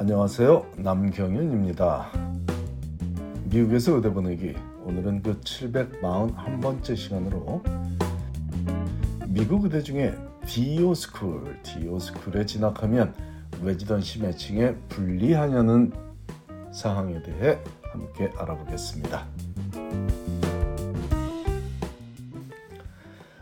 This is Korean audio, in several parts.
안녕하세요. 남경윤입니다. 미국에서 의대 보내기 오늘은 그 741번째 시간으로 미국 의대 중에 DO School, DO School에 진학하면 residency matching에 불리하냐는 사항에 대해 함께 알아보겠습니다.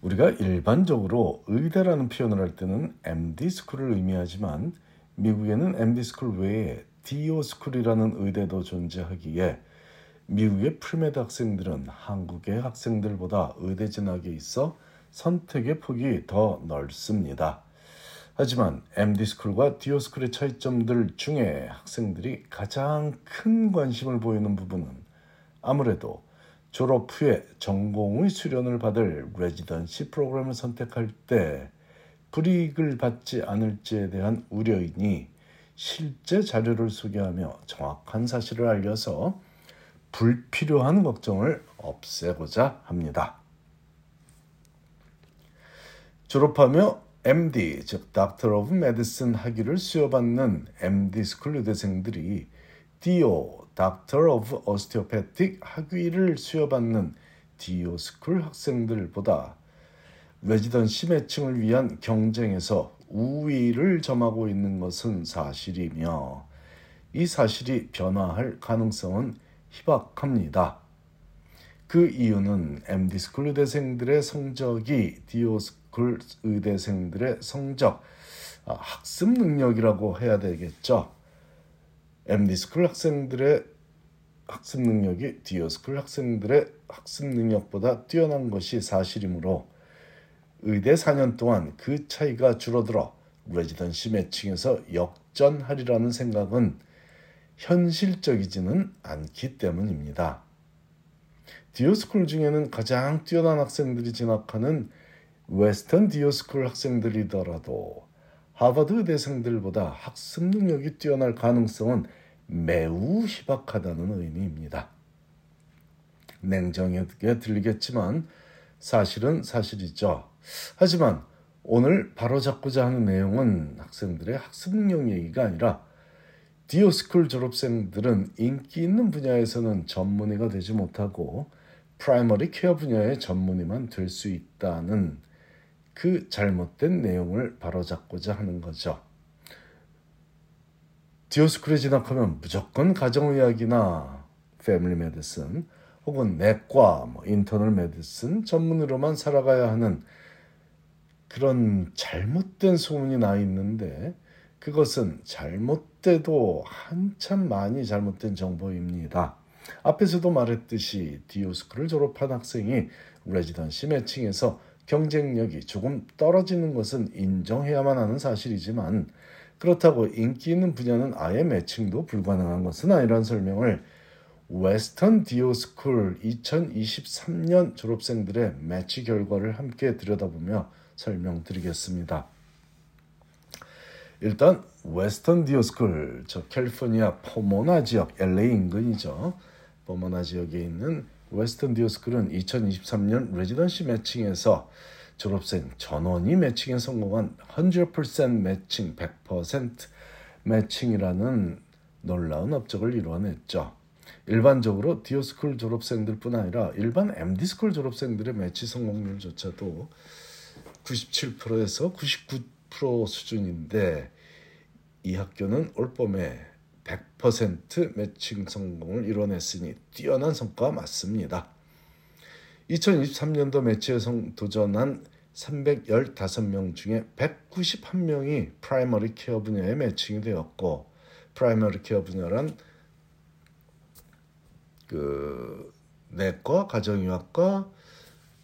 우리가 일반적으로 의대라는 표현을 할 때는 MD 스쿨을 의미하지만 미국에는 MD 스쿨 외에 DO 스쿨이라는 의대도 존재하기에 미국의 premed 학생들은 한국의 학생들보다 의대 진학에 있어 선택의 폭이 더 넓습니다. 하지만 MD 스쿨과 DO 스쿨의 차이점들 중에 학생들이 가장 큰 관심을 보이는 부분은 아무래도 졸업 후에 전공의 수련을 받을 residency 프로그램을 선택할 때 불이익을 받지 않을지에 대한 우려이니 실제 자료를 소개하며 정확한 사실을 알려서 불필요한 걱정을 없애고자 합니다. 졸업하며 MD, 즉 Doctor of Medicine 학위를 수여받는 MD School 의대생들이 DO, Doctor of Osteopathic 학위를 수여받는 DO School 학생들보다 residency matching을 위한 경쟁에서 우위를 점하고 있는 것은 사실이며 이 사실이 변화할 가능성은 희박합니다. 그 이유는 MD School 의대생들의 성적이 DO School 의대생들의 성적, 아, 학습 능력이라고 해야 되겠죠. MD School 학생들의 학습 능력이 DO School 학생들의 학습 능력보다 뛰어난 것이 사실이므로 의대 4년 동안 그 차이가 줄어들어 residency matching에서 역전하리라는 생각은 현실적이지는 않기 때문입니다. DO School 중에는 가장 뛰어난 학생들이 진학하는 Western DO School 학생들이더라도 하버드 의대생들보다 학습 능력이 뛰어날 가능성은 매우 희박하다는 의미입니다. 냉정하게 들리겠지만 사실은 사실이죠. 하지만 오늘 바로잡고자 하는 내용은 학생들의 학습 능력 얘기가 아니라 DO School 졸업생들은 인기 있는 분야에서는 전문의가 되지 못하고 primary care 분야의 전문의만 될 수 있다는 그 잘못된 내용을 바로잡고자 하는 거죠. DO School에 진학하면 무조건 가정의학이나 family medicine 혹은 내과, 뭐 internal medicine 전문으로만 살아가야 하는 그런 잘못된 소문이 나 있는데 그것은 잘못돼도 한참 많이 잘못된 정보입니다. 앞에서도 말했듯이 DO School을 졸업한 학생이 residency matching에서 경쟁력이 조금 떨어지는 것은 인정해야만 하는 사실이지만 그렇다고 인기 있는 분야는 아예 matching도 불가능한 것은 아니라는 설명을 Western DO School 2023년 졸업생들의 매치 결과를 함께 들여다보며 설명드리겠습니다. 일단 Western DO School, 저 캘리포니아 포모나 지역, LA 인근이죠. 포모나 지역에 있는 Western DO School은 2023년 residency matching에서 졸업생 전원이 matching에 성공한 100% 매칭, 100% matching이라는 놀라운 업적을 이루어냈죠. 일반적으로 DO School 졸업생들뿐 아니라 일반 MD School 졸업생들의 매치 성공률조차도 97%에서 99% 수준인데 이 학교는 올 봄에 100% 매칭 성공을 이뤄냈으니 뛰어난 성과가 맞습니다. 2023년도 match에 도전한 315명 중에 191명이 primary care 분야에 matching이 되었고 primary care 분야란 그 내과, 가정의학과,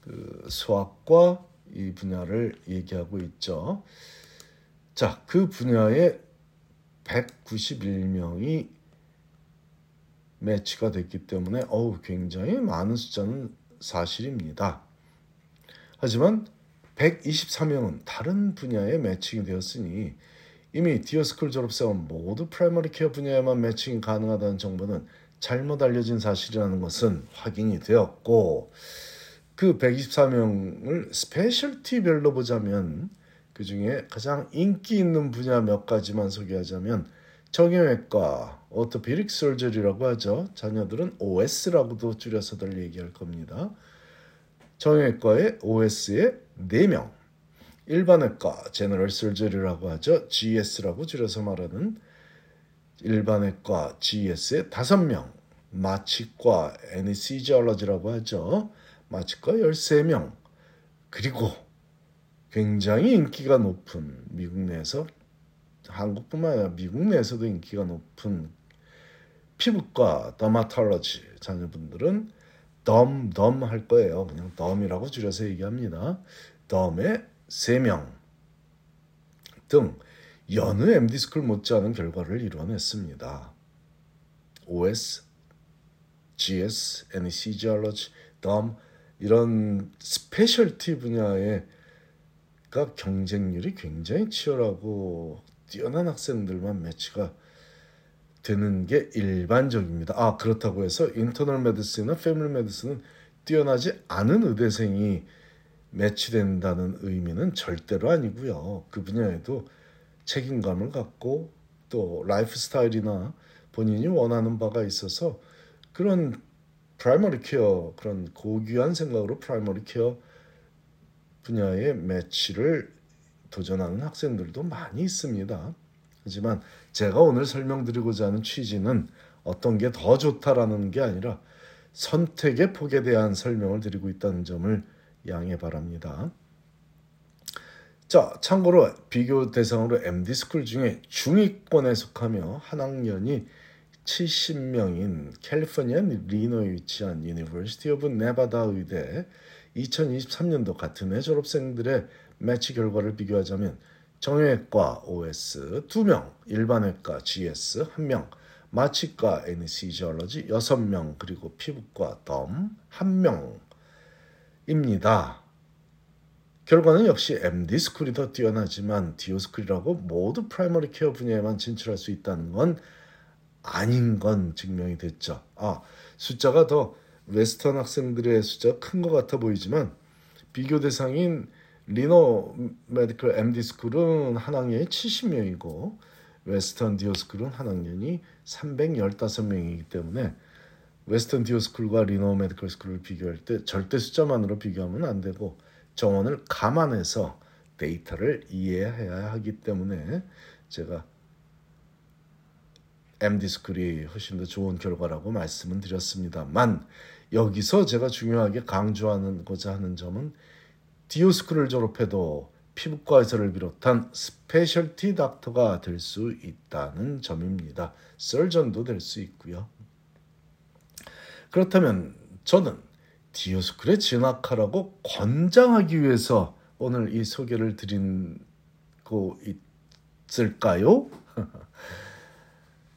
그 소아과 이 분야를 얘기하고 있죠. 자, 그 분야에 191명이 match가 됐기 때문에 어우 굉장히 많은 숫자는 사실입니다. 하지만 124명은 다른 분야에 matching이 되었으니 이미 DO School 졸업생은 모두 primary care 분야에만 matching이 가능하다는 정보는 잘못 알려진 사실이라는 것은 확인이 되었고 그 124명을 specialty별로 보자면 그 중에 가장 인기 있는 분야 몇 가지만 소개하자면 정형외과 orthopedic surgery라고 하죠. 자녀들은 OS라고도 줄여서들 얘기할 겁니다. 정형외과의 OS에 4명, 일반외과 general surgery라고 하죠. GS라고 줄여서 말하는 일반외과 GS에 5명, 마취과 anesthesiology라고 하죠. 마취과 13명, 그리고 굉장히 인기가 높은 미국 내에서 한국뿐만 아니라 미국 내에서도 인기가 높은 피부과 dermatology 자녀분들은 derm, derm 할 거예요. 그냥 derm이라고 줄여서 얘기합니다. derm에 3명 등 여느 MD school 못지않은 결과를 이뤄냈습니다. OS, GS, Anesthesiology, derm 이런 specialty 분야에가 경쟁률이 굉장히 치열하고 뛰어난 학생들만 매치가 되는 게 일반적입니다. 아 그렇다고 해서 internal medicine이나 family medicine은 뛰어나지 않은 의대생이 매치된다는 의미는 절대로 아니고요. 그 분야에도 책임감을 갖고 또 라이프 스타일이나 본인이 원하는 바가 있어서 그런 primary care 그런 고귀한 생각으로 primary care 분야의 매치를 도전하는 학생들도 많이 있습니다. 하지만 제가 오늘 설명드리고자 하는 취지는 어떤 게 더 좋다라는 게 아니라 선택의 폭에 대한 설명을 드리고 있다는 점을 양해 바랍니다. 자, 참고로 비교 대상으로 MD school 중에 중위권에 속하며 한 학년이 70명인 캘리포니아 리노에 위치한 University of Nevada 의대 2023년도 같은 해 졸업생들의 매치 결과를 비교하자면 정형외과 OS 2명, 일반외과 GS 1명, 마취과 anesthesiology 6명, 그리고 피부과 derm 1명입니다. 결과는 역시 MD 스쿨이 더 뛰어나지만 DO school이라고 모두 primary care 분야에만 진출할 수 있다는 건 아닌 건 증명이 됐죠. 아, 숫자가 더 Western 학생들의 숫자가 큰 것 같아 보이지만 비교 대상인 리노 메디컬 MD 스쿨은 한 학년이 70명이고 Western DO school은 한 학년이 315명이기 때문에 Western DO school과 리노 medical school을 비교할 때 절대 숫자만으로 비교하면 안 되고 정원을 감안해서 데이터를 이해해야 하기 때문에 제가 MD 스쿨이 훨씬 더 좋은 결과라고 말씀을 드렸습니다만 여기서 제가 중요하게 강조하는고자 하는 점은 DO school을 졸업해도 피부과 의사를 비롯한 specialty 닥터가 될 수 있다는 점입니다. surgeon도 될 수 있고요. 그렇다면 저는 DO school에 진학하라고 권장하기 위해서 오늘 이 소개를 드리고 있을까요?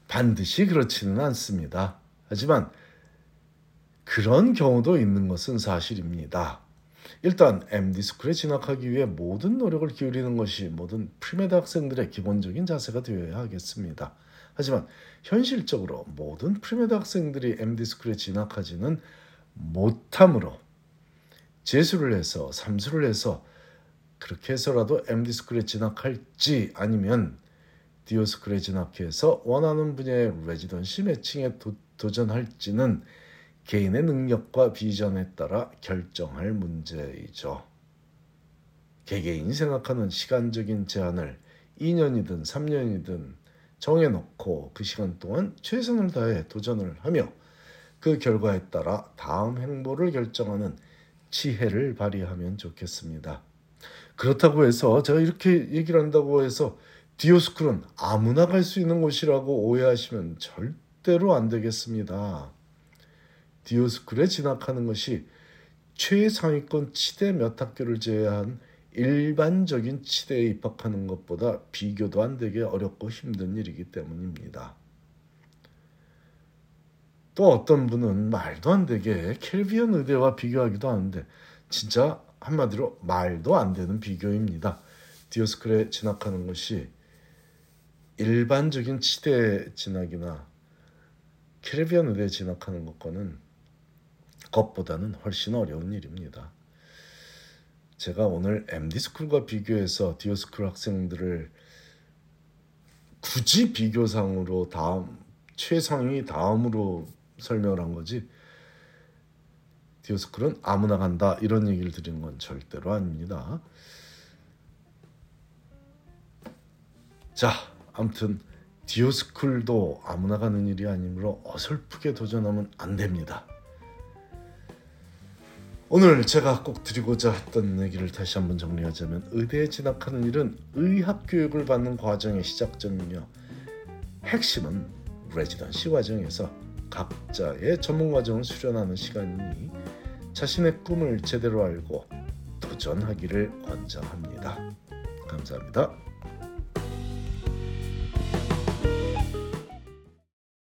반드시 그렇지는 않습니다. 하지만 그런 경우도 있는 것은 사실입니다. 일단 MD 스쿨에 진학하기 위해 모든 노력을 기울이는 것이 모든 premed 학생들의 기본적인 자세가 되어야 하겠습니다. 하지만 현실적으로 모든 프리메드 학생들이 MD 스쿨에 진학하지는 못함으로 재수를 해서 삼수를 해서 그렇게 해서라도 MD 스쿨에 진학할지 아니면 DO school에 진학해서 원하는 분야의 residency 매칭에 도, 도전할지는 개인의 능력과 비전에 따라 결정할 문제이죠. 개개인이 생각하는 시간적인 제한을 2년이든 3년이든 정해놓고 그 시간 동안 최선을 다해 도전을 하며 그 결과에 따라 다음 행보를 결정하는 지혜를 발휘하면 좋겠습니다. 그렇다고 해서 제가 이렇게 얘기를 한다고 해서 디오스쿨은 아무나 갈 수 있는 곳이라고 오해하시면 절대로 안 되겠습니다. 디오스쿨에 진학하는 것이 최상위권 치대 몇 학교를 제외한 일반적인 치대에 입학하는 것보다 비교도 안 되게 어렵고 힘든 일이기 때문입니다. 또 어떤 분은 말도 안 되게 캐리비안 의대와 비교하기도 하는데 진짜 한마디로 말도 안 되는 비교입니다. DO school에 진학하는 것이 일반적인 치대 진학이나 캐리비안 의대에 진학하는 것과는 것보다는 훨씬 어려운 일입니다. 제가 오늘 MD 스쿨과 비교해서 DO school 학생들을 굳이 비교상으로 다음 최상위 다음으로 설명을 한 거지. 디오스쿨은 아무나 간다 이런 얘기를 드리는 건 절대로 아닙니다. 자, 아무튼 디오스쿨도 아무나 가는 일이 아니므로 어설프게 도전하면 안 됩니다. 오늘 제가 꼭 드리고자 했던 얘기를 다시 한번 정리하자면 의대에 진학하는 일은 의학 교육을 받는 과정의 시작점이며 핵심은 레지던시 과정에서 각자의 전문 과정을 수련하는 시간이니 자신의 꿈을 제대로 알고 도전하기를 권장합니다. 감사합니다.